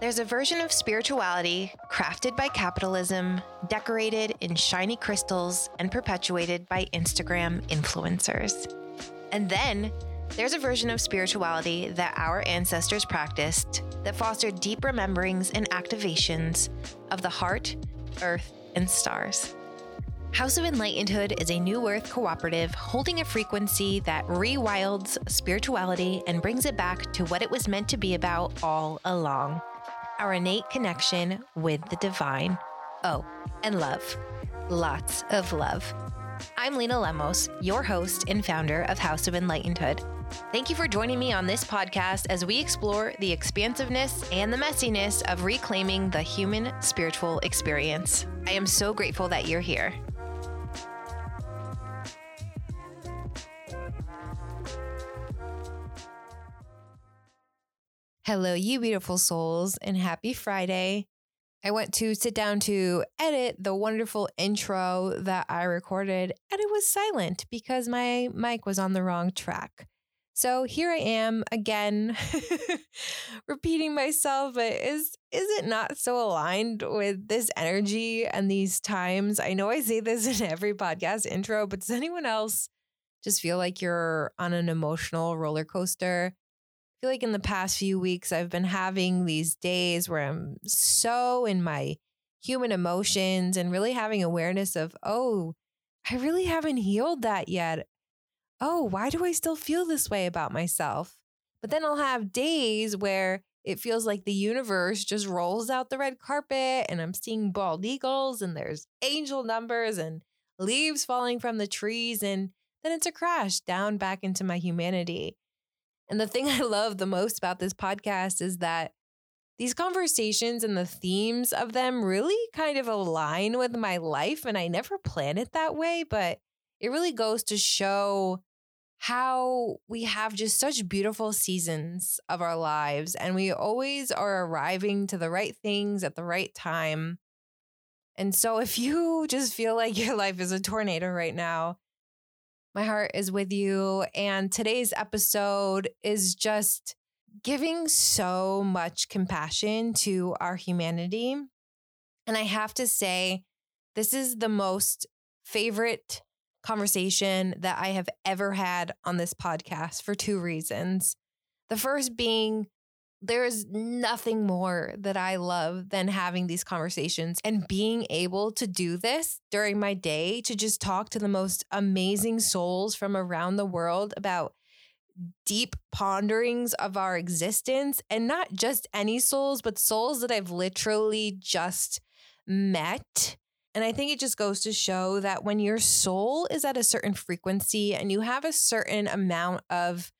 There's a version of spirituality crafted by capitalism, decorated in shiny crystals, and perpetuated by Instagram influencers. And then there's a version of spirituality that our ancestors practiced that fostered deep rememberings and activations of the heart, earth, and stars. House of Enlightenedhood is a new earth cooperative holding a frequency that rewilds spirituality and brings it back to what it was meant to be about all along our innate connection with the divine. Oh, and love. Lots of love. I'm Lena Lemos, your host and founder of House of Enlightenedhood. Thank you for joining me on this podcast as we explore the expansiveness and the messiness of reclaiming the human spiritual experience. I am so grateful that you're here. Hello, you beautiful souls, and happy Friday. I went to sit down to edit the wonderful intro that I recorded, and it was silent because my mic was on the wrong track. So here I am again, repeating myself, but is is it not so aligned with this energy and these times? I know I say this in every podcast intro, but does anyone else just feel like you're on an emotional roller coaster? Feel like in the past few weeks, I've been having these days where I'm so in my human emotions and really having awareness of, oh, I really haven't healed that yet. Oh, why do I still feel this way about myself? But then I'll have days where it feels like the universe just rolls out the red carpet and I'm seeing bald eagles and there's angel numbers and leaves falling from the trees. And then it's a crash down back into my humanity. And the thing I love the most about this podcast is that these conversations and the themes of them really kind of align with my life. And I never plan it that way, but it really goes to show how we have just such beautiful seasons of our lives. And we always are arriving to the right things at the right time. And so if you just feel like your life is a tornado right now, my heart is with you. And today's episode is just giving so much compassion to our humanity. And I have to say, this is the most favorite conversation that I have ever had on this podcast for two reasons. The first being there is nothing more that I love than having these conversations and being able to do this during my day to just talk to the most amazing souls from around the world about deep ponderings of our existence and not just any souls, but souls that I've literally just met. And I think it just goes to show that when your soul is at a certain frequency and you have a certain amount of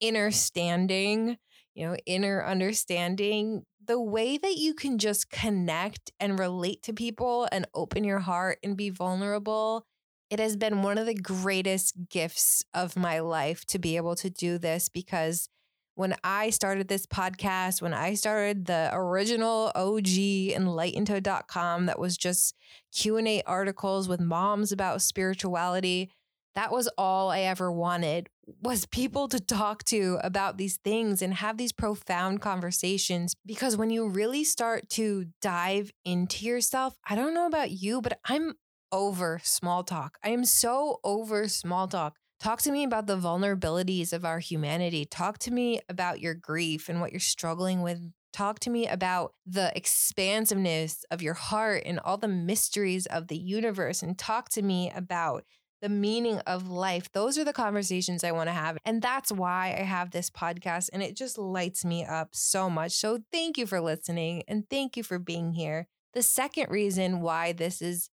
inner standing, you know, inner understanding, the way that you can just connect and relate to people and open your heart and be vulnerable, it has been one of the greatest gifts of my life to be able to do this because when I started this podcast, when I started the original OG enlightenedhood.com that was just Q&A articles with moms about spirituality, that was all I ever wanted was people to talk to about these things and have these profound conversations because when you really start to dive into yourself, I don't know about you, but I'm over small talk. I am so over small talk. Talk to me about the vulnerabilities of our humanity. Talk to me about your grief and what you're struggling with. Talk to me about the expansiveness of your heart and all the mysteries of the universe. And talk to me about the meaning of life. Those are the conversations I want to have. And that's why I have this podcast. And it just lights me up so much. So thank you for listening and thank you for being here. The second reason why this is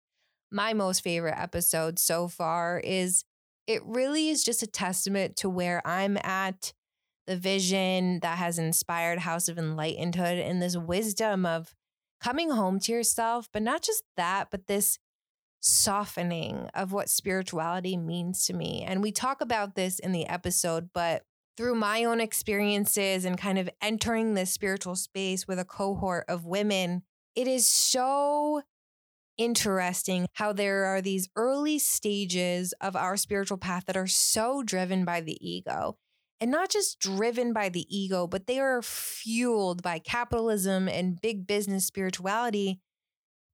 my most favorite episode so far is it really is just a testament to where I'm at, the vision that has inspired House of Enlightenedhood, and this wisdom of coming home to yourself, but not just that, but this softening of what spirituality means to me. And we talk about this in the episode, but through my own experiences and kind of entering this spiritual space with a cohort of women, it is so interesting how there are these early stages of our spiritual path that are so driven by the ego. and not just driven by the ego, but they are fueled by capitalism and big business spirituality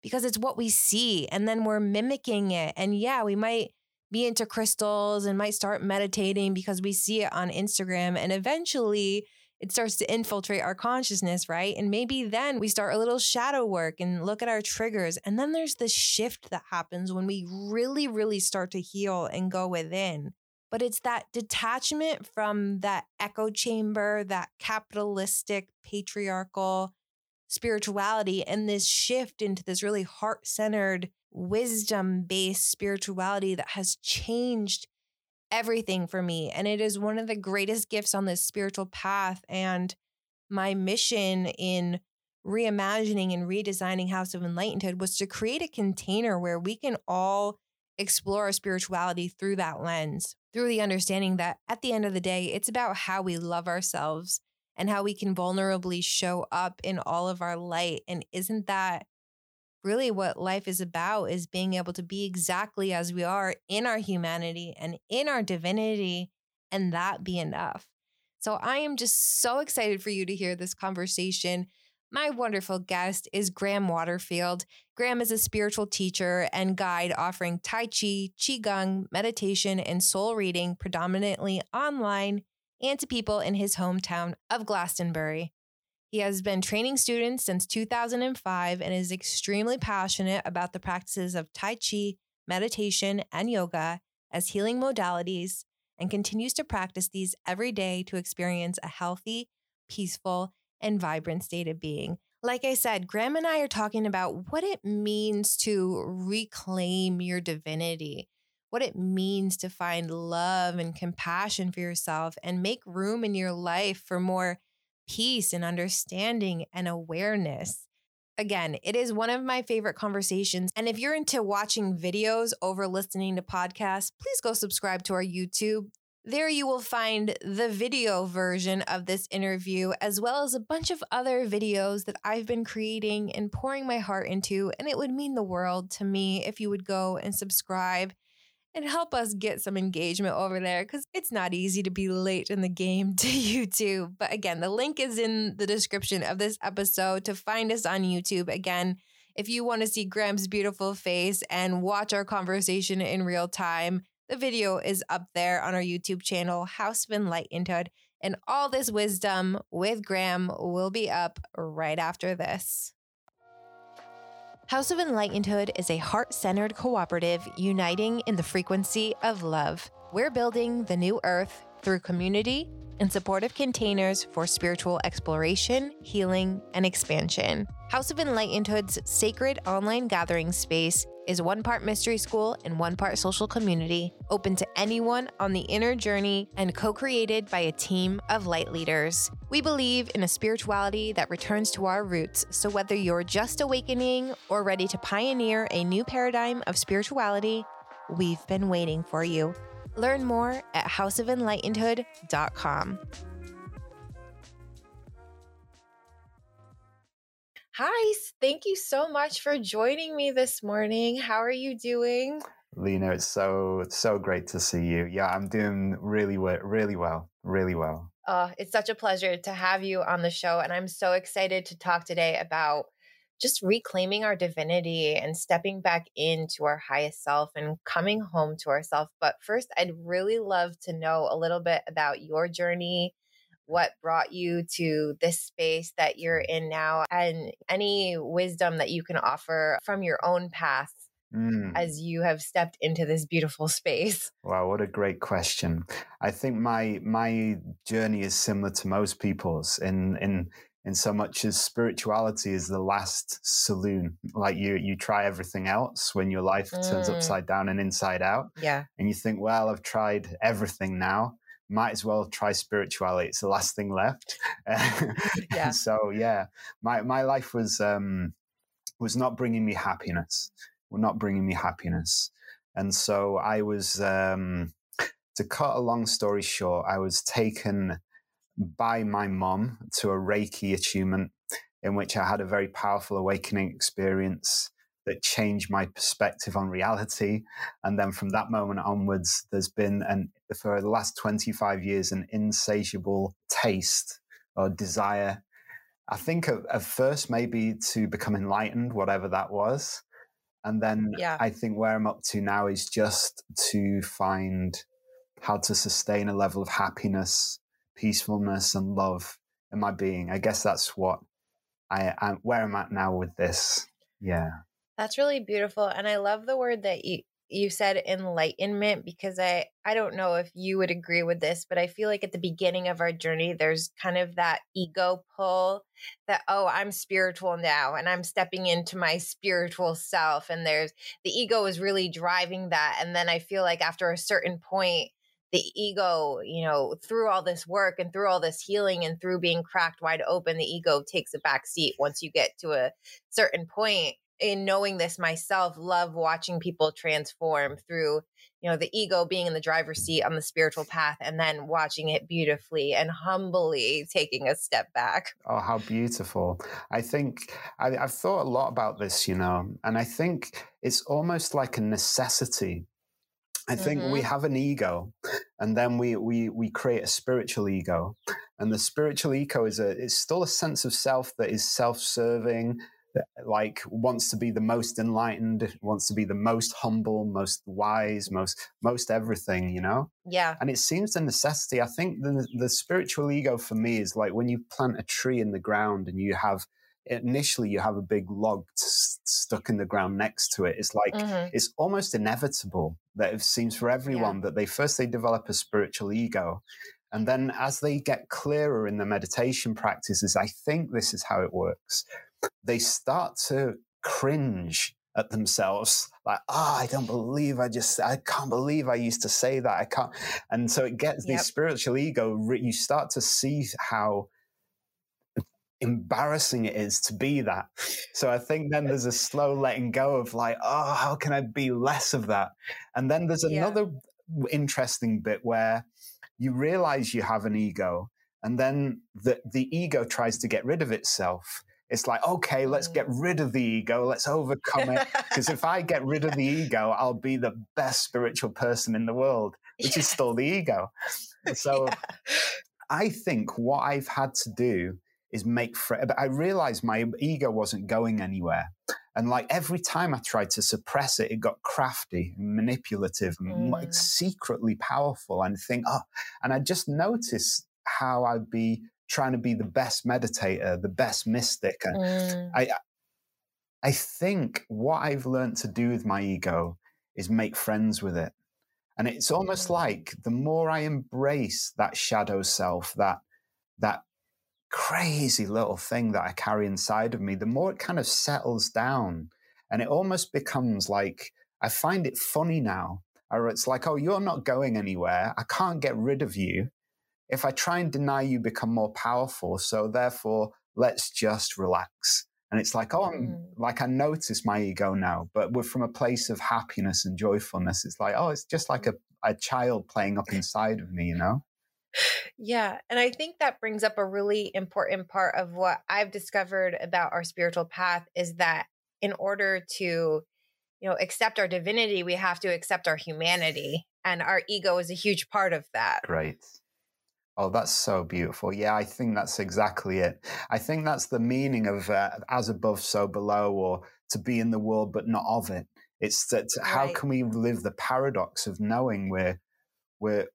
because it's what we see. And then we're mimicking it. And yeah, we might be into crystals and might start meditating because we see it on Instagram. And eventually, it starts to infiltrate our consciousness, right? And maybe then we start a little shadow work and look at our triggers. And then there's this shift that happens when we really, really start to heal and go within but it's that detachment from that echo chamber, that capitalistic, patriarchal spirituality, and this shift into this really heart centered, wisdom based spirituality that has changed everything for me. And it is one of the greatest gifts on this spiritual path. And my mission in reimagining and redesigning House of Enlightened was to create a container where we can all explore our spirituality through that lens, through the understanding that at the end of the day, it's about how we love ourselves and how we can vulnerably show up in all of our light. And isn't that really what life is about is being able to be exactly as we are in our humanity and in our divinity and that be enough. So I am just so excited for you to hear this conversation my wonderful guest is Graham Waterfield. Graham is a spiritual teacher and guide offering Tai Chi, Qigong, meditation, and soul reading predominantly online and to people in his hometown of Glastonbury. He has been training students since 2005 and is extremely passionate about the practices of Tai Chi, meditation, and yoga as healing modalities and continues to practice these every day to experience a healthy, peaceful, and vibrant state of being. Like I said, Graham and I are talking about what it means to reclaim your divinity, what it means to find love and compassion for yourself and make room in your life for more peace and understanding and awareness. Again, it is one of my favorite conversations. And if you're into watching videos over listening to podcasts, please go subscribe to our YouTube. There you will find the video version of this interview, as well as a bunch of other videos that I've been creating and pouring my heart into. And it would mean the world to me if you would go and subscribe and help us get some engagement over there because it's not easy to be late in the game to YouTube. But again, the link is in the description of this episode to find us on YouTube. Again, if you want to see Graham's beautiful face and watch our conversation in real time, the video is up there on our YouTube channel, House of Enlightened, and all this wisdom with Graham will be up right after this. House of Enlightened is a heart centered cooperative uniting in the frequency of love. We're building the new earth through community and supportive containers for spiritual exploration, healing, and expansion. House of Enlightened's sacred online gathering space is one part mystery school and one part social community, open to anyone on the inner journey and co created by a team of light leaders. We believe in a spirituality that returns to our roots, so whether you're just awakening or ready to pioneer a new paradigm of spirituality, we've been waiting for you. Learn more at houseofenlightenedhood.com. Hi, thank you so much for joining me this morning. How are you doing? Lena, it's so so great to see you. Yeah, I'm doing really well, really well, really well. Uh, it's such a pleasure to have you on the show, and I'm so excited to talk today about just reclaiming our divinity and stepping back into our highest self and coming home to ourselves. But first, I'd really love to know a little bit about your journey what brought you to this space that you're in now and any wisdom that you can offer from your own path mm. as you have stepped into this beautiful space wow what a great question i think my my journey is similar to most people's in in in so much as spirituality is the last saloon like you you try everything else when your life mm. turns upside down and inside out yeah and you think well i've tried everything now might as well try spirituality. It's the last thing left. yeah. so yeah, my my life was um, was not bringing me happiness. Were not bringing me happiness, and so I was. Um, to cut a long story short, I was taken by my mom to a Reiki attunement in which I had a very powerful awakening experience that changed my perspective on reality. And then from that moment onwards, there's been an for the last 25 years an insatiable taste or desire. I think at, first maybe to become enlightened, whatever that was. And then yeah. I think where I'm up to now is just to find how to sustain a level of happiness, peacefulness, and love in my being. I guess that's what I am, where I'm at now with this. Yeah. That's really beautiful. And I love the word that you, you said enlightenment because I I don't know if you would agree with this, but I feel like at the beginning of our journey there's kind of that ego pull that oh, I'm spiritual now and I'm stepping into my spiritual self and there's the ego is really driving that and then I feel like after a certain point the ego, you know, through all this work and through all this healing and through being cracked wide open, the ego takes a back seat once you get to a certain point in knowing this myself love watching people transform through you know the ego being in the driver's seat on the spiritual path and then watching it beautifully and humbly taking a step back. Oh how beautiful. I think I, i've thought a lot about this you know and i think it's almost like a necessity I think mm-hmm. we have an ego, and then we we we create a spiritual ego, and the spiritual ego is a it's still a sense of self that is self-serving like wants to be the most enlightened wants to be the most humble most wise most most everything you know yeah and it seems a necessity i think the the spiritual ego for me is like when you plant a tree in the ground and you have initially you have a big log t- stuck in the ground next to it it's like mm-hmm. it's almost inevitable that it seems for everyone yeah. that they first they develop a spiritual ego and then as they get clearer in the meditation practices i think this is how it works they start to cringe at themselves like ah oh, i don't believe i just i can't believe i used to say that i can't and so it gets yep. the spiritual ego you start to see how embarrassing it is to be that so i think then there's a slow letting go of like oh how can i be less of that and then there's another yeah. interesting bit where you realize you have an ego and then the, the ego tries to get rid of itself it's like, okay, let's get mm. rid of the ego, let's overcome it. Because if I get rid of the ego, I'll be the best spiritual person in the world, which is still the ego. So yeah. I think what I've had to do is make friends. But I realized my ego wasn't going anywhere. And like every time I tried to suppress it, it got crafty and manipulative and mm. like secretly powerful. And think, oh, and I just noticed how I'd be trying to be the best meditator, the best mystic. Mm. I, I think what I've learned to do with my ego is make friends with it. And it's almost mm. like the more I embrace that shadow self, that, that crazy little thing that I carry inside of me, the more it kind of settles down. And it almost becomes like, I find it funny now. Or it's like, oh, you're not going anywhere. I can't get rid of you if I try and deny you, become more powerful. So therefore, let's just relax. And it's like, oh, I'm, mm. like I notice my ego now, but we're from a place of happiness and joyfulness. It's like, oh, it's just like a, a child playing up inside of me, you know? Yeah. And I think that brings up a really important part of what I've discovered about our spiritual path is that in order to, you know, accept our divinity, we have to accept our humanity. And our ego is a huge part of that. Right. Oh, that's so beautiful. Yeah, I think that's exactly it. I think that's the meaning of uh, as above, so below, or to be in the world but not of it. It's that right. how can we live the paradox of knowing we're, we're,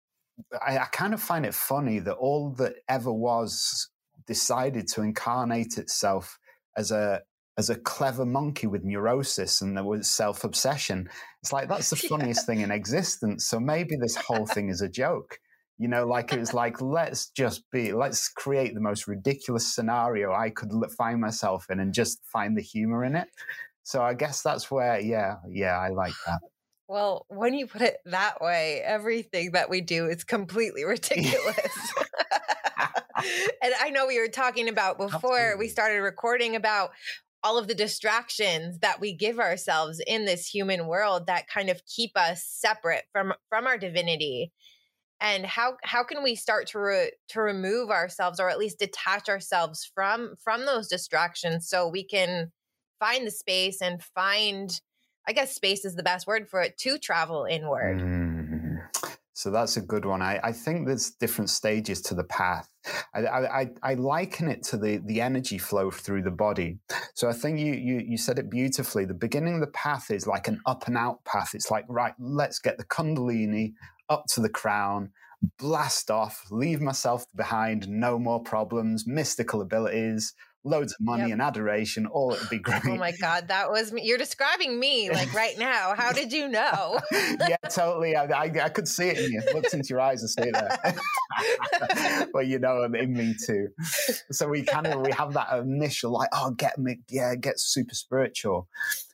I, I kind of find it funny that all that ever was decided to incarnate itself as a, as a clever monkey with neurosis and there was self obsession. It's like that's the funniest yeah. thing in existence. So maybe this whole thing is a joke. You know, like it was like, let's just be, let's create the most ridiculous scenario I could find myself in and just find the humor in it. So I guess that's where, yeah, yeah, I like that. Well, when you put it that way, everything that we do is completely ridiculous. and I know we were talking about before Absolutely. we started recording about all of the distractions that we give ourselves in this human world that kind of keep us separate from from our divinity and how how can we start to re, to remove ourselves or at least detach ourselves from from those distractions so we can find the space and find I guess space is the best word for it to travel inward. Mm. So that's a good one. I, I think there's different stages to the path. I, I, I liken it to the, the energy flow through the body. So I think you, you, you said it beautifully. The beginning of the path is like an up and out path. It's like, right, let's get the Kundalini up to the crown, blast off, leave myself behind, no more problems, mystical abilities, loads of money yep. and adoration. All it would be great. Oh my God, that was me. You're describing me like right now. How did you know? yeah, totally. I, I, I, could see it in you. Looked into your eyes and see it there. but you know, in me too. So we kind of we have that initial like, oh, get me, yeah, get super spiritual,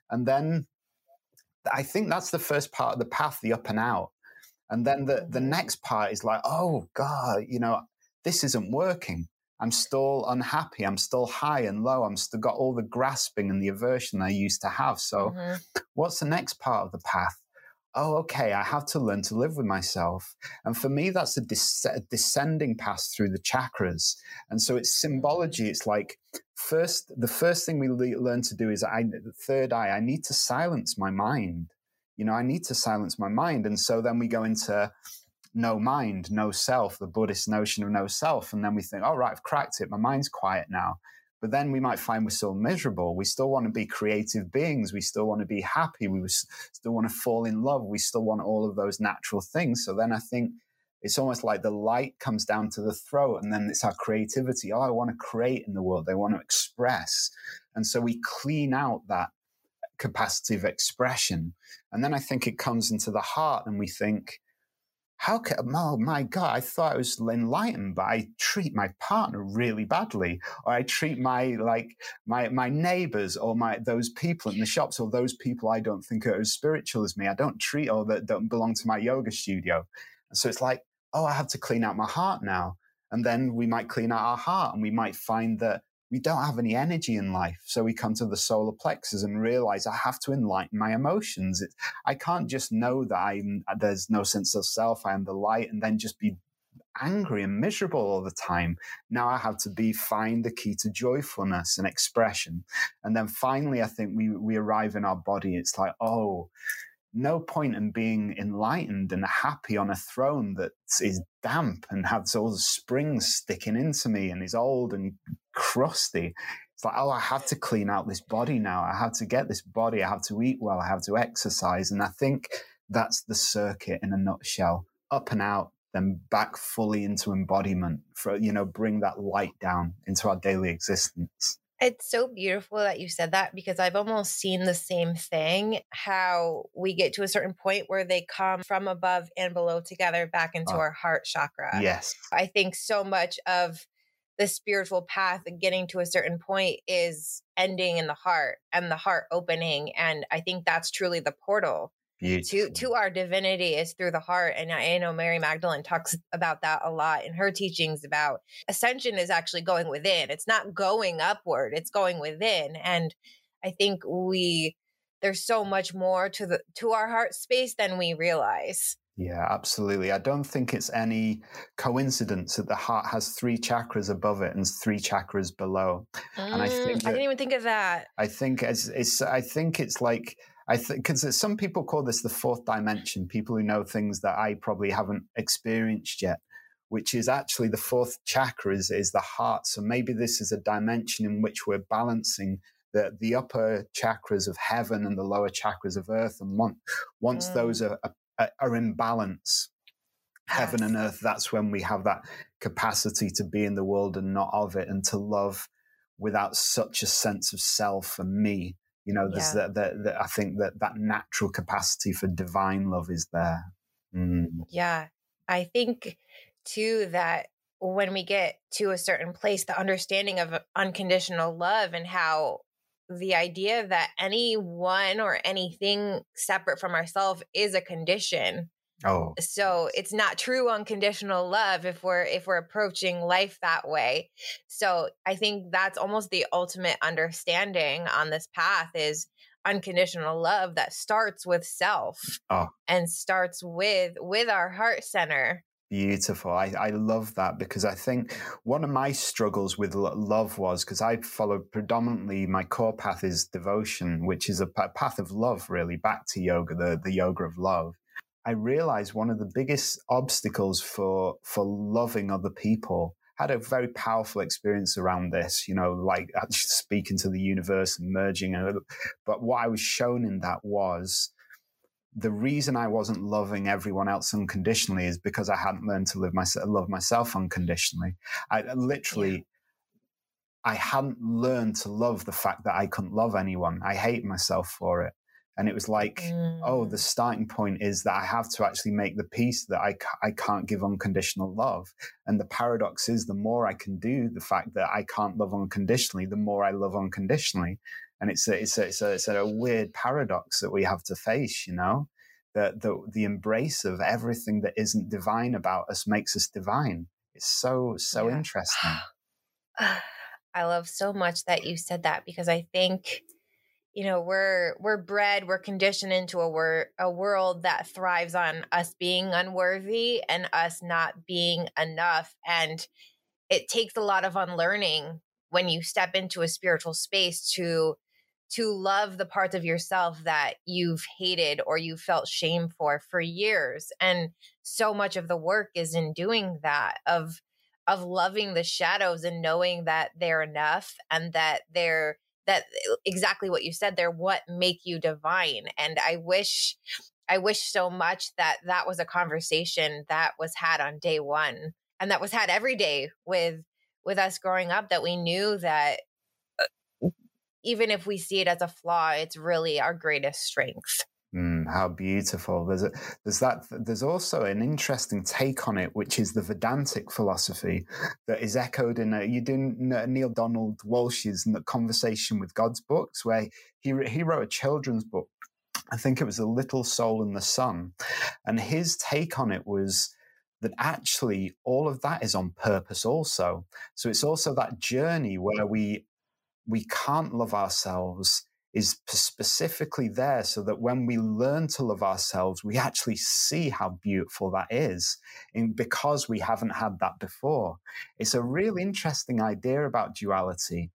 and then I think that's the first part of the path, the up and out. And then the, the mm-hmm. next part is like, oh God, you know, this isn't working. I'm still unhappy. I'm still high and low. I'm still got all the grasping and the aversion I used to have. So, mm-hmm. what's the next part of the path? Oh, okay. I have to learn to live with myself. And for me, that's a, a descending path through the chakras. And so it's symbology. Mm-hmm. It's like first, the first thing we le- learn to do is I, the third eye, I need to silence my mind. You know, I need to silence my mind. And so then we go into no mind, no self, the Buddhist notion of no self. And then we think, oh, right, I've cracked it. My mind's quiet now. But then we might find we're still miserable. We still want to be creative beings. We still want to be happy. We still want to fall in love. We still want all of those natural things. So then I think it's almost like the light comes down to the throat and then it's our creativity. Oh, I want to create in the world. I want to express. And so we clean out that capacity of expression. And then I think it comes into the heart and we think, how can, oh my God, I thought I was enlightened, but I treat my partner really badly, or I treat my, like, my, my neighbors or my, those people in the shops or those people I don't think are as spiritual as me. I don't treat or that don't belong to my yoga studio. And so it's like, oh, I have to clean out my heart now. And then we might clean out our heart and we might find that we don't have any energy in life. So we come to the solar plexus and realize I have to enlighten my emotions. It, I can't just know that I'm, there's no sense of self, I am the light, and then just be angry and miserable all the time. Now I have to be find the key to joyfulness and expression. And then finally, I think we, we arrive in our body. It's like, oh, no point in being enlightened and happy on a throne that is damp and has all the springs sticking into me and is old and crusty. It's like, oh, I have to clean out this body now. I have to get this body. I have to eat well. I have to exercise. And I think that's the circuit in a nutshell up and out, then back fully into embodiment for, you know, bring that light down into our daily existence. It's so beautiful that you said that because I've almost seen the same thing how we get to a certain point where they come from above and below together back into oh, our heart chakra. Yes. I think so much of the spiritual path and getting to a certain point is ending in the heart and the heart opening. And I think that's truly the portal to to our divinity is through the heart and i know mary magdalene talks about that a lot in her teachings about ascension is actually going within it's not going upward it's going within and i think we there's so much more to the to our heart space than we realize yeah, absolutely. I don't think it's any coincidence that the heart has three chakras above it and three chakras below. Mm, and I think that, I didn't even think of that. I think it's, it's I think it's like I think because some people call this the fourth dimension, people who know things that I probably haven't experienced yet, which is actually the fourth chakra is, is the heart. So maybe this is a dimension in which we're balancing the, the upper chakras of heaven and the lower chakras of earth. And once, once mm. those are, are, are, in balance, heaven yes. and earth, that's when we have that capacity to be in the world and not of it and to love without such a sense of self and me you know, there's yeah. that, that, I think that that natural capacity for divine love is there. Mm. Yeah. I think too that when we get to a certain place, the understanding of unconditional love and how the idea that anyone or anything separate from ourselves is a condition Oh. So it's not true unconditional love if we're if we're approaching life that way. So I think that's almost the ultimate understanding on this path is unconditional love that starts with self oh. and starts with with our heart center Beautiful. I, I love that because I think one of my struggles with love was because I followed predominantly my core path is devotion, which is a path of love, really, back to yoga, the, the yoga of love. I realized one of the biggest obstacles for for loving other people had a very powerful experience around this, you know, like speaking to the universe and merging. But what I was shown in that was the reason I wasn't loving everyone else unconditionally is because I hadn't learned to live myself, love myself unconditionally. I uh, literally, yeah. I hadn't learned to love the fact that I couldn't love anyone. I hate myself for it. And it was like, mm. oh, the mm. starting point is that I have to actually make the peace that I, I can't give unconditional love. And the paradox is the more I can do the fact that I can't love unconditionally, the more I love unconditionally and it's a, it's a, it's a, it's a weird paradox that we have to face you know that the, the embrace of everything that isn't divine about us makes us divine it's so so yeah. interesting i love so much that you said that because i think you know we're we're bred we're conditioned into a wor- a world that thrives on us being unworthy and us not being enough and it takes a lot of unlearning when you step into a spiritual space to to love the parts of yourself that you've hated or you felt shame for for years and so much of the work is in doing that of of loving the shadows and knowing that they're enough and that they're that uh, exactly what you said they're what make you divine and i wish i wish so much that that was a conversation that was had on day 1 and that was had every day with with us growing up that we knew that even if we see it as a flaw, it's really our greatest strength. Mm, how beautiful! There's a, there's that. There's also an interesting take on it, which is the Vedantic philosophy that is echoed in a, you Neale Donald Walsch's Conversation with God's books, where he he wrote a children's book. I think it was A Little Soul in the Sun, and his take on it was that actually all of that is on purpose also. So it's also that journey where we we can't love ourselves is specifically there so that when we learn to love ourselves, we actually see how beautiful that is in, because we haven't had that before. It's a real interesting idea about duality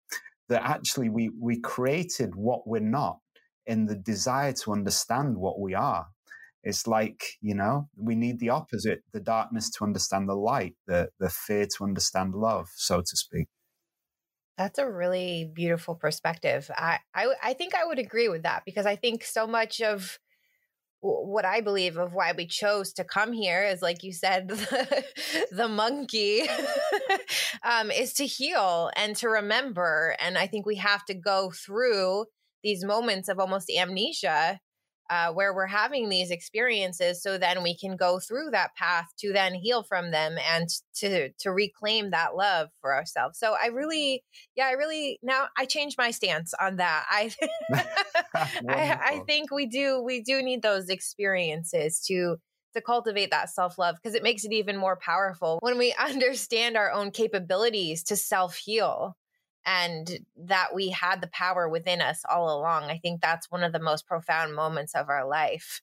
that actually we, we created what we're not in the desire to understand what we are. It's like, you know, we need the opposite the darkness to understand the light, the, the fear to understand love, so to speak. That's a really beautiful perspective. I, I, I think I would agree with that because I think so much of what I believe of why we chose to come here is like you said, the, the monkey um, is to heal and to remember. And I think we have to go through these moments of almost amnesia uh, where we're having these experiences so then we can go through that path to then heal from them and to to reclaim that love for ourselves. So i really yeah i really now i changed my stance on that. I I, I think we do we do need those experiences to to cultivate that self love because it makes it even more powerful when we understand our own capabilities to self heal and that we had the power within us all along. I think that's one of the most profound moments of our life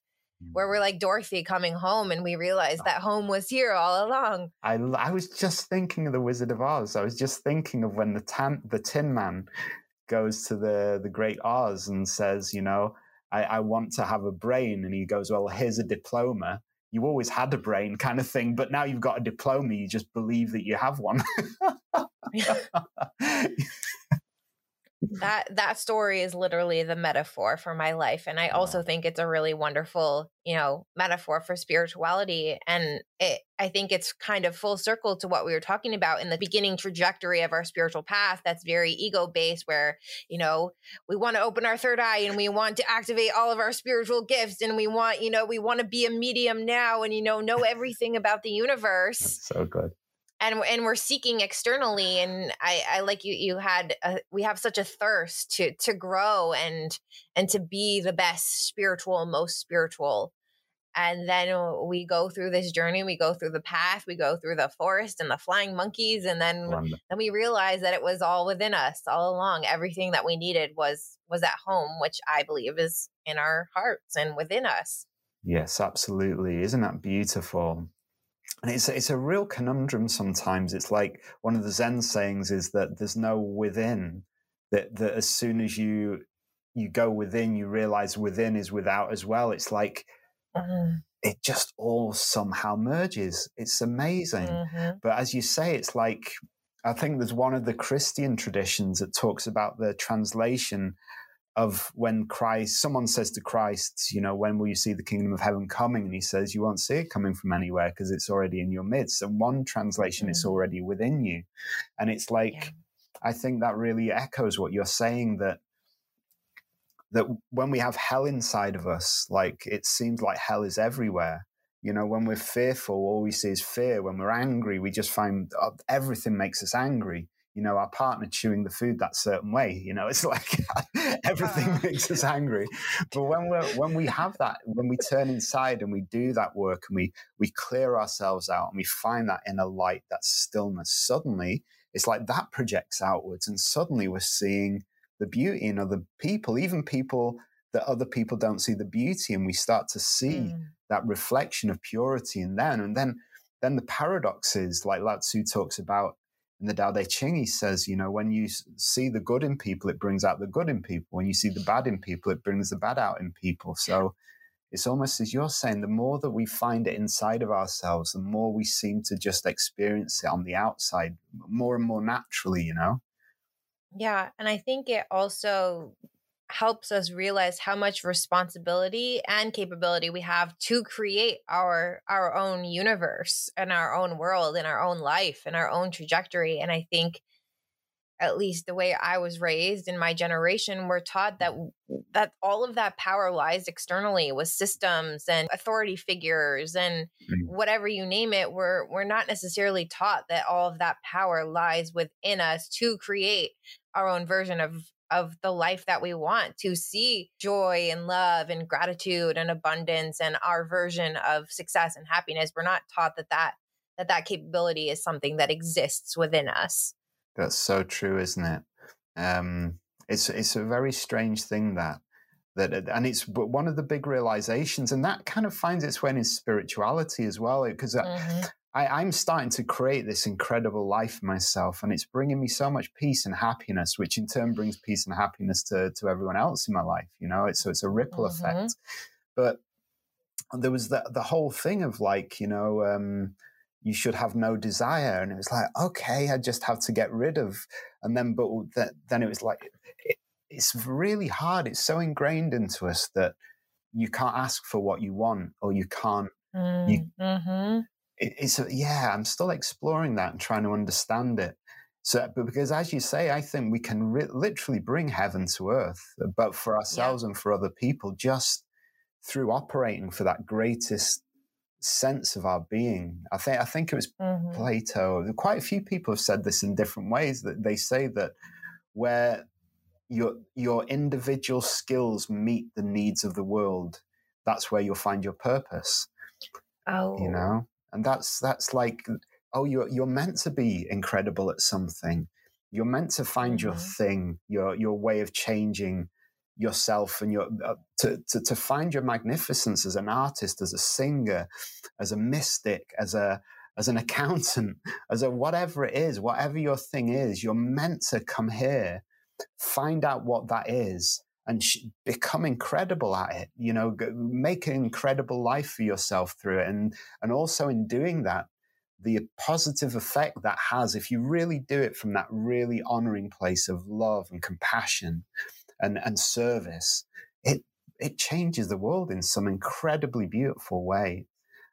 where we're mm. like Dorothy coming home and we realize that home was here all along. I, I was just thinking of the Wizard of Oz. I was just thinking of when the tan, the Tin Man goes to the the Great Oz and says, you know, I, I want to have a brain, and he goes, well, here's a diploma. You always had a brain, kind of thing, but now you've got a diploma. You just believe that you have one. that that story is literally the metaphor for my life and i also think it's a really wonderful you know metaphor for spirituality and it i think it's kind of full circle to what we were talking about in the beginning trajectory of our spiritual path that's very ego based where you know we want to open our third eye and we want to activate all of our spiritual gifts and we want you know we want to be a medium now and you know know everything about the universe. that's so good and and we're seeking externally and i i like you you had a, we have such a thirst to to grow and and to be the best spiritual most spiritual. And then we go through this journey we go through the path we go through the forest and the flying monkeys and then then we realize that it was all within us all along. Everything that we needed was was at home which i believe is in our hearts and within us. Yes absolutely. Isn't that beautiful and it's it's a real conundrum sometimes. It's like one of the Zen sayings is that there's no within. That that as soon as you you go within, you realize within is without as well. It's like mm-hmm. it just all somehow merges. It's amazing. Mm-hmm. But as you say, it's like I think there's one of the Christian traditions that talks about the translation of when Christ, someone says to Christ, you know, when will you see the kingdom of heaven coming? And he says, you won't see it coming from anywhere because it's already in your midst. And one translation, mm. it's already within you. And it's like, yeah. I think that really echoes what you're saying that that when we have hell inside of us, like it seems like hell is everywhere. You know, when we're fearful, all we see is fear. When we're angry, we just find uh, everything makes us angry you know, our partner chewing the food that certain way. You know, it's like everything uh. makes us angry. But when we when we have that, when we turn inside and we do that work and we we clear ourselves out and we find that inner light, that stillness, suddenly it's like that projects outwards, and suddenly we're seeing the beauty in other people, even people that other people don't see the beauty, and we start to see mm. that reflection of purity in them, and then then the paradox is like Lao Tzu talks about in the Tao Te Ching, he says, you know, when you see the good in people, it brings out the good in people. When you see the bad in people, it brings the bad out in people. So it's almost as you're saying, the more that we find it inside of ourselves, the more we seem to just experience it on the outside more and more naturally, you know? Yeah. And I think it also helps us realize how much responsibility and capability we have to create our our own universe and our own world and our own life and our own trajectory and i think at least the way i was raised in my generation we're taught that that all of that power lies externally with systems and authority figures and mm. whatever you name it we're we're not necessarily taught that all of that power lies within us to create our own version of of the life that we want to see joy and love and gratitude and abundance and our version of success and happiness. We're not taught that that that that capability is something that exists within us. That's so true isn't it? Um it's it's a very strange thing that that and it's one of the big realizations and that kind of finds its way in spirituality as well because mm-hmm. I, am starting to create this incredible life for myself, and it's bringing me so much peace and happiness, which in turn brings peace and happiness to, to everyone else in my life. You know, it's, so it's a ripple mm-hmm. effect. But there was the, the whole thing of like, you know, um, you should have no desire. And it was like, okay, I just have to get rid of. And then, but that, then it was like, it, it's really hard. It's so ingrained into us that you can't ask for what you want or you can't, mm, you, mm-hmm it's a, yeah, I'm still exploring that and trying to understand it. So, but because as you say, I think we can re- literally bring heaven to earth, uh, but for ourselves yeah. and for other people, just through operating for that greatest sense of our being. I think I think it was mm-hmm. Plato. Quite a few people have said this in different ways. That they say that where your your individual skills meet the needs of the world, that's where you'll find your purpose. Oh, you know and that's that's like oh you're you're meant to be incredible at something you're meant to find mm-hmm. your thing your your way of changing yourself and your uh, to, to to find your magnificence as an artist as a singer as a mystic as a as an accountant as a whatever it is whatever your thing is you're meant to come here find out what that is and become incredible at it you know make an incredible life for yourself through it and and also in doing that the positive effect that has if you really do it from that really honoring place of love and compassion and and service it it changes the world in some incredibly beautiful way.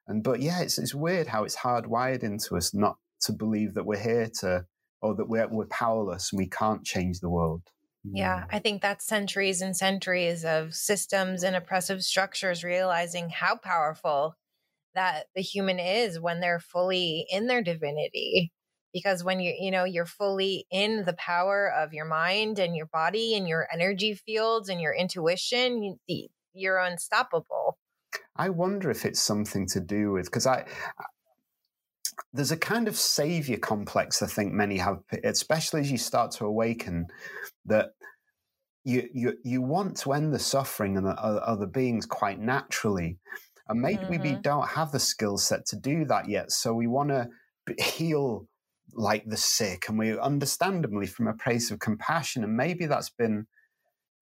And but yeah it's it's weird how it's hardwired into us not to believe that we're here to or that we're, we're powerless and we can't change the world yeah, mm. I think that's centuries and centuries of systems and oppressive structures realizing how powerful that the human is when they're fully in their divinity. Because when you you know you're fully in the power of your mind and your body and your energy fields and your intuition, you, you're unstoppable. I wonder if it's something to do with because I there's a kind of savior complex I think many have, especially as you start to awaken, that you you you want to end the suffering and the other beings quite naturally, And maybe mm-hmm. we don't have the skill set to do that yet. So we want to heal like the sick and we understandably from a place of compassion. And maybe that's been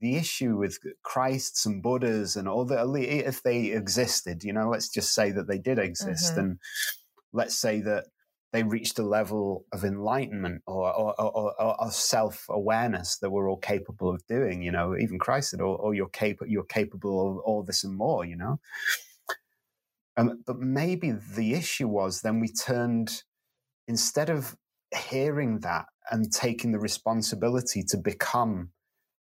the issue with Christs and Buddhas and all the if they existed, you know, let's just say that they did exist, mm-hmm. and let's say that they reached a level of enlightenment or, or, or, or self awareness that we're all capable of doing. You know, even Christ said, "Or, oh, you're capable, you're capable of all this and more." You know, um, but maybe the issue was then we turned instead of hearing that and taking the responsibility to become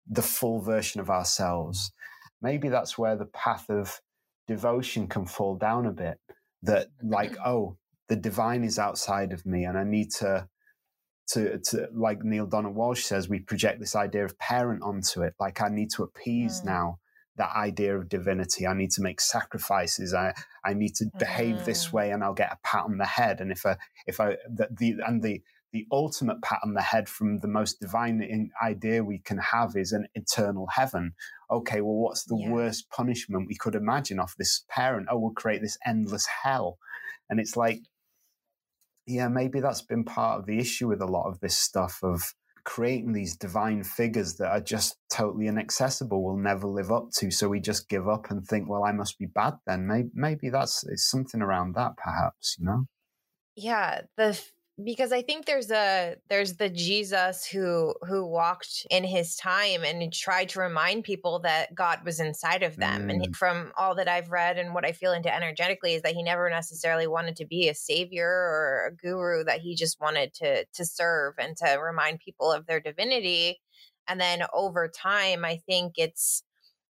the full version of ourselves. Maybe that's where the path of devotion can fall down a bit. That, like, oh, the divine is outside of me, and I need to, to, to like Neale Donald Walsch says, we project this idea of parent onto it. Like, I need to appease mm. now that idea of divinity. I need to make sacrifices. I I need to behave mm. this way, and I'll get a pat on the head. And if I if I the, the and the the ultimate pat on the head from the most divine in, idea we can have is an eternal heaven. Okay, well, what's the yeah. worst punishment we could imagine of this parent? Oh, we'll create this endless hell. And it's like, yeah, maybe that's been part of the issue with a lot of this stuff of creating these divine figures that are just totally inaccessible, we'll never live up to. So we just give up and think, well, I must be bad then. Maybe, maybe that's something around that, perhaps, you know? Yeah. The because I think there's a there's the Jesus who who walked in his time and tried to remind people that God was inside of them. Mm. And from all that I've read and what I feel into energetically is that he never necessarily wanted to be a savior or a guru, that he just wanted to to serve and to remind people of their divinity. And then over time, I think it's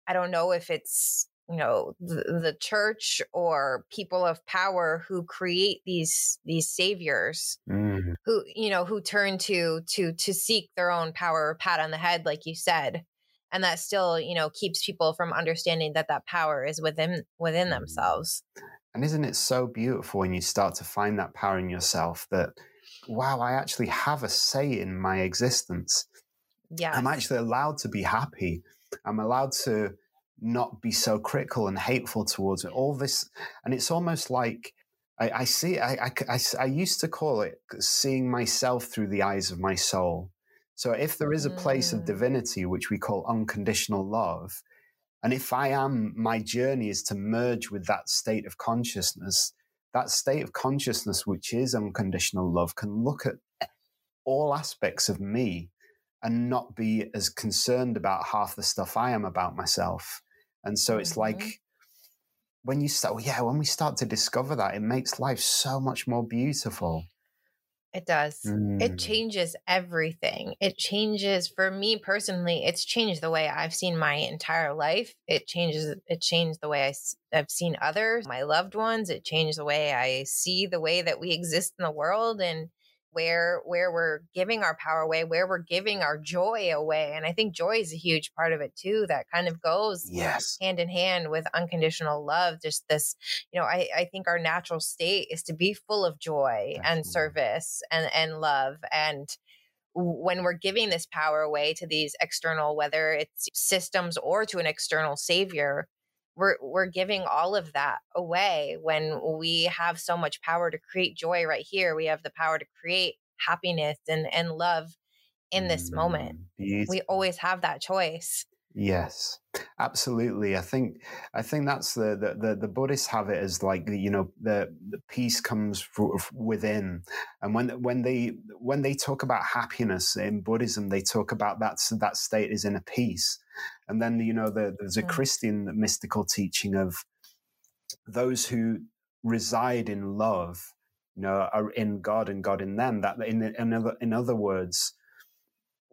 I don't know if it's you know the, the, church or people of power who create these these saviors mm. who you know who turn to to to seek their own power or pat on the head like you said and that still you know keeps people from understanding that that power is within within mm. themselves and isn't it so beautiful when you start to find that power in yourself that wow i actually have a say in my existence yeah i'm actually allowed to be happy i'm allowed to not be so critical and hateful towards it. All this, and it's almost like I, I see. I, I, I, I used to call it seeing myself through the eyes of my soul. So if there is a place of mm. divinity which we call unconditional love, and if I am, my journey is to merge with that state of consciousness. That state of consciousness, which is unconditional love, can look at all aspects of me and not be as concerned about half the stuff I am about myself. And so it's mm-hmm. like when you start, well, yeah, when we start to discover that, it makes life so much more beautiful. It does. Mm. It changes everything. It changes for me personally. It's changed the way I've seen my entire life. It changes. It changed the way I, I've seen others, my loved ones. It changed the way I see the way that we exist in the world. And where where we're giving our power away where we're giving our joy away and i think joy is a huge part of it too that kind of goes yes hand in hand with unconditional love just this you know i i think our natural state is to be full of joy Definitely. and service and and love and when we're giving this power away to these external whether it's systems or to an external savior we're we're giving all of that away when we have so much power to create joy right here. We have the power to create happiness and and love in this moment. Mm, Beautiful. we always have that choice yes absolutely i think i think that's the the the, the buddhists have it as like you know the, the peace comes from within and when when they when they talk about happiness in buddhism they talk about that that state is in a peace and then, you know, the, there's a mm. Christian mystical teaching of those who reside in love, you know, are in God and God in them. That in, in, other, in other words,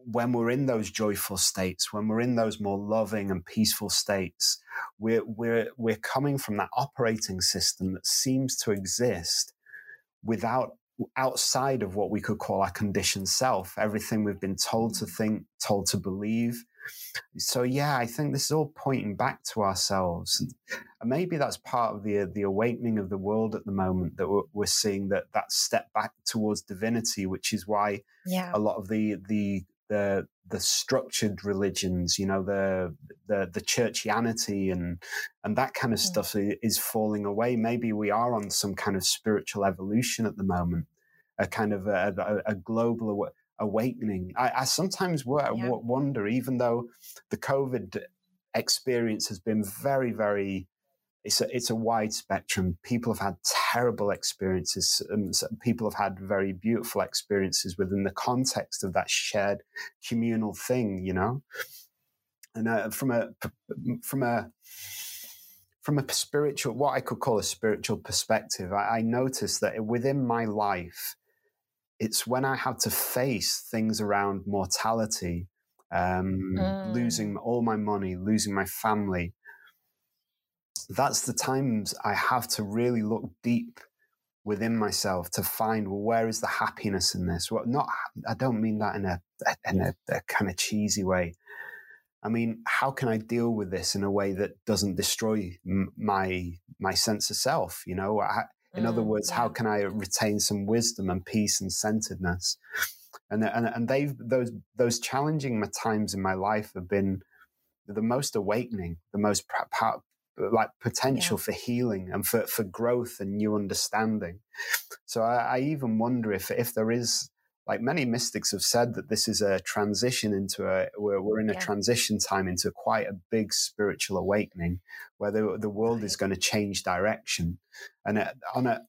when we're in those joyful states, when we're in those more loving and peaceful states, we're, we're, we're coming from that operating system that seems to exist without outside of what we could call our conditioned self, everything we've been told to mm. think, told to believe, so yeah, I think this is all pointing back to ourselves, and maybe that's part of the the awakening of the world at the moment that we're, we're seeing that that step back towards divinity, which is why yeah. a lot of the the the the structured religions, you know, the the the churchianity and and that kind of mm. stuff is falling away. Maybe we are on some kind of spiritual evolution at the moment, a kind of a, a, a global aw- awakening. I, I sometimes w- yeah. wonder, even though the COVID experience has been very, very it's a, it's a wide spectrum. People have had terrible experiences. Um, people have had very beautiful experiences within the context of that shared communal thing, you know. And uh, from a from a from a spiritual, what I could call a spiritual perspective, I, I noticed that within my life, it's when I have to face things around mortality, um, mm. losing all my money, losing my family, that's the times I have to really look deep within myself to find well, where is the happiness in this? Well, not I don't mean that in a in a, a kind of cheesy way. I mean, how can I deal with this in a way that doesn't destroy m- my my sense of self? You know, I, in mm, other words, yeah. how can I retain some wisdom and peace and centeredness? And and and they've those those challenging times in my life have been the most awakening, the most like potential yeah. for healing and for, for growth and new understanding. So I, I, even wonder if if there is like many mystics have said that this is a transition into a we're, we're in a yeah. transition time into quite a big spiritual awakening where the, the world right. is going to change direction and uh, on a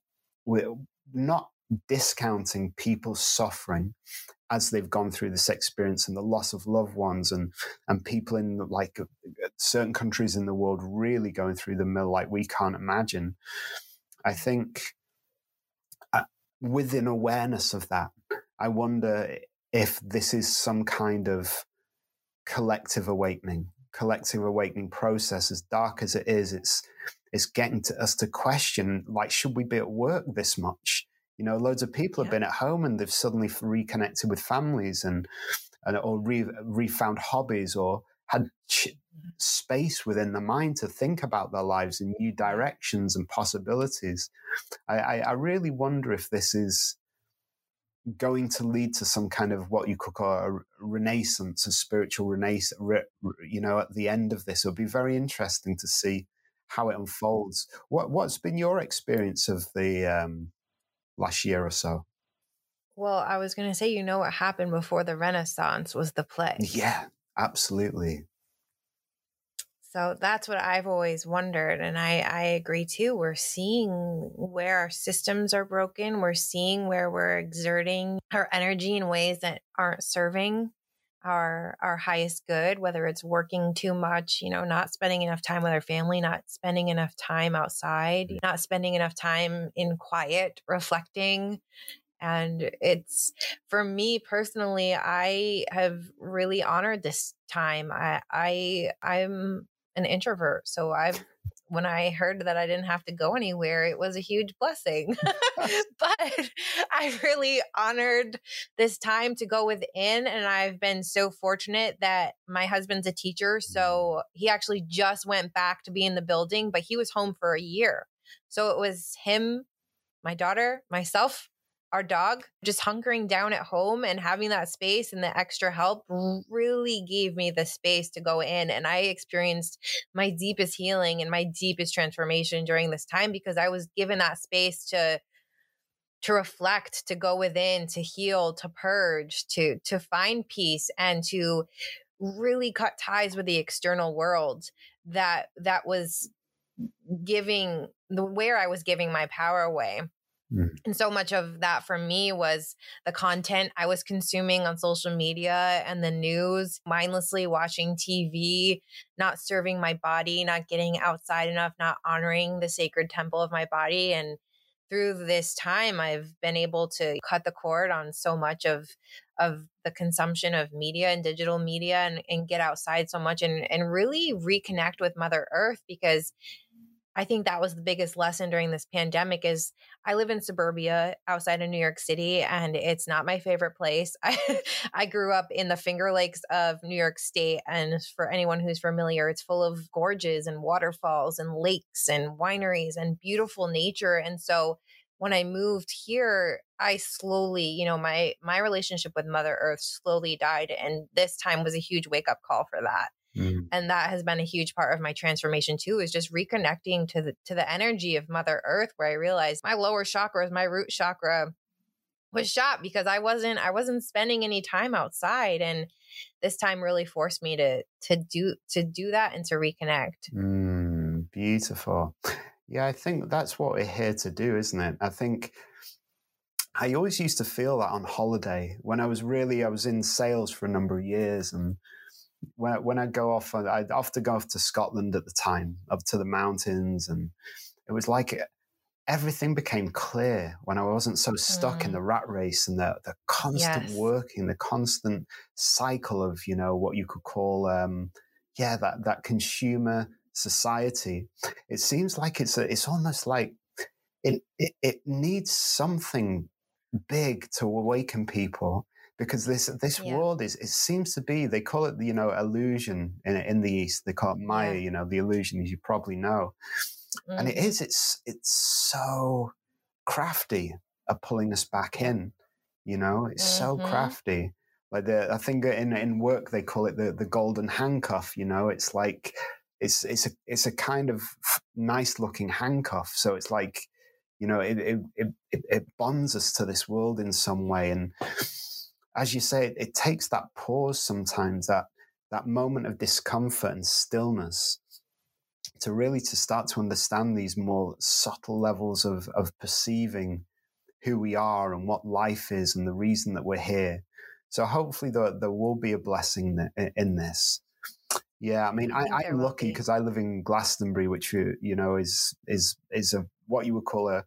we're not discounting people's suffering as they've gone through this experience and the loss of loved ones and and people in like certain countries in the world really going through the mill like we can't imagine. I think uh, awareness of that i wonder if this is some kind of collective awakening collective awakening process as dark as it is it's it's getting to us to question like should we be at work this much you know, loads of people have been at home and they've suddenly reconnected with families and, and or re, refound hobbies or had ch- space within the mind to think about their lives in new directions and possibilities. I, I, I really wonder if this is going to lead to some kind of what you could call a renaissance, a spiritual renaissance. Re, you know, at the end of this, it'll be very interesting to see how it unfolds. What what's been your experience of the um, last year or so. Well, I was going to say, you know, what happened before the Renaissance was the play. Yeah, absolutely. So that's what I've always wondered. And I, I agree too. We're seeing where our systems are broken. We're seeing where we're exerting our energy in ways that aren't serving our our highest good whether it's working too much you know not spending enough time with our family not spending enough time outside mm. not spending enough time in quiet reflecting and it's for me personally i have really honored this time i i i'm an introvert so i've when I heard that I didn't have to go anywhere, it was a huge blessing. but I really honored this time to go within. And I've been so fortunate that my husband's a teacher. Mm. So he actually just went back to be in the building, but he was home for a year. So it was him, my daughter, myself, our dog just hunkering down at home and having that space and the extra help really gave me the space to go in and i experienced my deepest healing and my deepest transformation during this time because i was given that space to to reflect to go within to heal to purge to to find peace and to really cut ties with the external world that that was giving the where i was giving my power away Mm. And so much of that for me was the content I was consuming on social media and the news, mindlessly watching TV, not serving my body, not getting outside enough, not honoring the sacred temple of my body. And through this time, I've been able to cut the cord on so much of of the consumption of media and digital media and, and get outside so much and, and really reconnect with Mother Earth because I think that was the biggest lesson during this pandemic is I live in suburbia outside of New York City and it's not my favorite place. I I grew up in the Finger Lakes of New York State and for anyone who's familiar, it's full of gorges and waterfalls and lakes and wineries and beautiful nature and so when I moved here, I slowly, you know, my my relationship with Mother Earth slowly died and this time was a huge wake up call for that. Mm. And that has been a huge part of my transformation too is just reconnecting to the to the energy of Mother Earth where I realized my lower chakras, my root chakra was shot because I wasn't I wasn't spending any time outside and this time really forced me to to do to do that and to reconnect. Mm, beautiful. Yeah, I think that's what we're here to do, isn't it? I think I always used to feel that on holiday when I was really I was in sales for a number of years and when when I go off I'd often go off to Scotland at the time up to the mountains and it was like everything became clear when I wasn't so stuck mm. in the rat race and the, the constant yes. working, the constant cycle of, you know, what you could call, um, yeah, that, that consumer society. It seems like it's, a, it's almost like it, it, it needs something big to awaken people because this this yeah. world is it seems to be they call it you know illusion in in the east they call it maya yeah. you know the illusion as you probably know Mm. And it mm. it's, it's so crafty at pulling us back in, you know, it's mm-hmm. so crafty. Like the, I think in, in work, they call it the, the golden handcuff, you know, it's like, it's, it's a, it's a kind of nice looking handcuff. So it's like, you know, it, it, it, it bonds us to this world in some way. And as you say, it, takes that pause sometimes, that, that moment of discomfort and stillness to really to start to understand these more subtle levels of, of perceiving who we are and what life is and the reason that we're here. So hopefully there, there will be a blessing in this. Yeah, I mean, I, I'm lucky because I live in Glastonbury, which you, you know is is is a what you would call a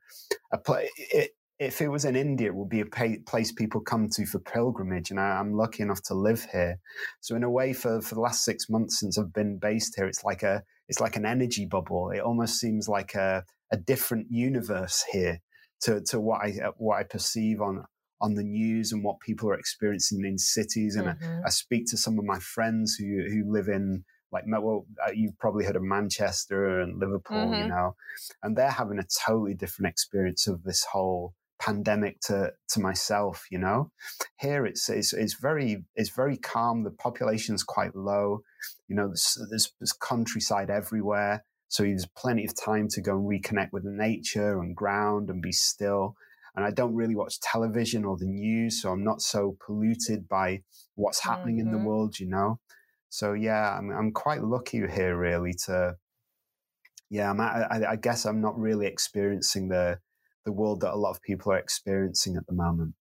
a place. It, if it was in India, it would be a place people come to for pilgrimage, and I, am lucky enough to live here. So in a way, for for the last six months since I've been based here, it's like a it's like an energy bubble. It almost seems like a, a different universe here to, to what I uh, what I perceive on on the news and what people are experiencing in cities. And mm-hmm. I, I, speak to some of my friends who who live in like well, uh, you've probably heard of Manchester and Liverpool, mm-hmm. you know, and they're having a totally different experience of this whole pandemic to to myself you know here it's it's, it's very it's very calm the population's quite low you know there's, there's, there's countryside everywhere so there's plenty of time to go and reconnect with the nature and ground and be still and i don't really watch television or the news so i'm not so polluted by what's happening mm-hmm. in the mm-hmm. world you know so yeah i'm, I'm quite lucky here really to yeah I'm, I, I guess i'm not really experiencing the the world that a lot of people are experiencing at the moment.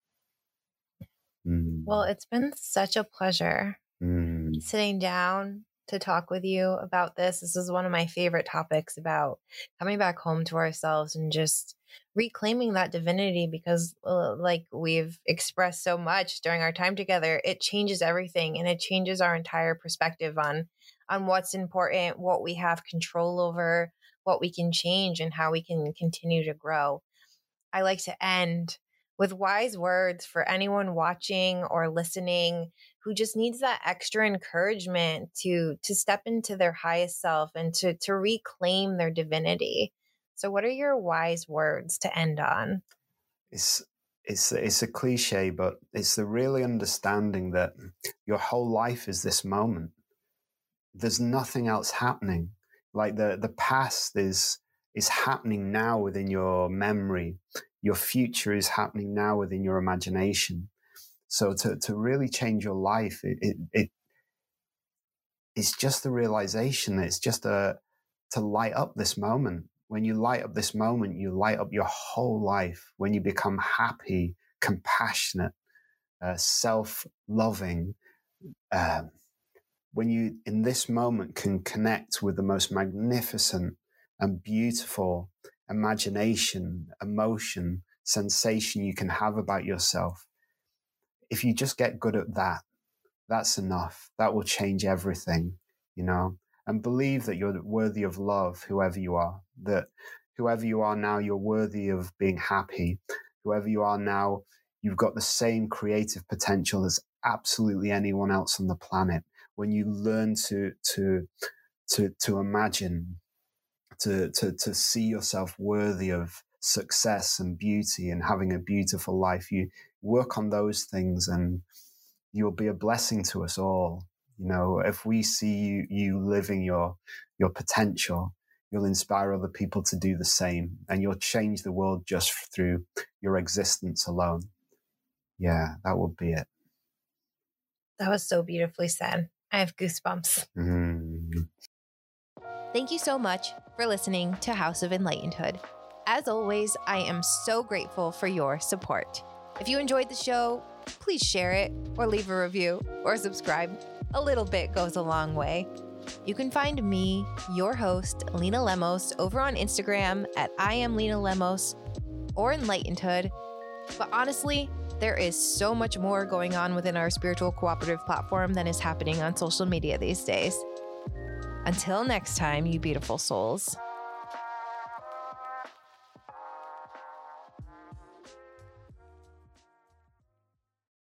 Mm. Well, it's been such a pleasure mm. sitting down to talk with you about this. This is one of my favorite topics about coming back home to ourselves and just reclaiming that divinity because uh, like we've expressed so much during our time together it changes everything and it changes our entire perspective on on what's important what we have control over what we can change and how we can continue to grow I like to end with wise words for anyone watching or listening who just needs that extra encouragement to to step into their highest self and to to reclaim their divinity. So what are your wise words to end on? It's it's it's a cliche, but it's the really understanding that your whole life is this moment. There's nothing else happening. Like the the past is is happening now within your memory. Your future is happening now within your imagination. So to, to really change your life, it, it, it it's just the realization that it's just a, to light up this moment. When you light up this moment, you light up your whole life. When you become happy, compassionate, uh, self loving, um, when you in this moment can connect with the most magnificent and beautiful imagination, emotion, sensation you can have about yourself. If you just get good at that, that's enough. That will change everything, you know? And believe that you're worthy of love, whoever you are, that whoever you are now, you're worthy of being happy. Whoever you are now, you've got the same creative potential as absolutely anyone else on the planet. When you learn to, to, to, to imagine to, to, to see yourself worthy of success and beauty and having a beautiful life. You work on those things and you'll be a blessing to us all. You know, if we see you, you living your, your potential, you'll inspire other people to do the same and you'll change the world just through your existence alone. Yeah, that would be it. That was so beautifully said. I have goosebumps. Mm. Thank you so much for listening to House of Enlightenedhood. As always, I am so grateful for your support. If you enjoyed the show, please share it or leave a review or subscribe. A little bit goes a long way. You can find me, your host, Lena Lemos, over on Instagram at I am Lena Lemos or Enlightenedhood. But honestly, there is so much more going on within our spiritual cooperative platform than is happening on social media these days. Until next time, you beautiful souls.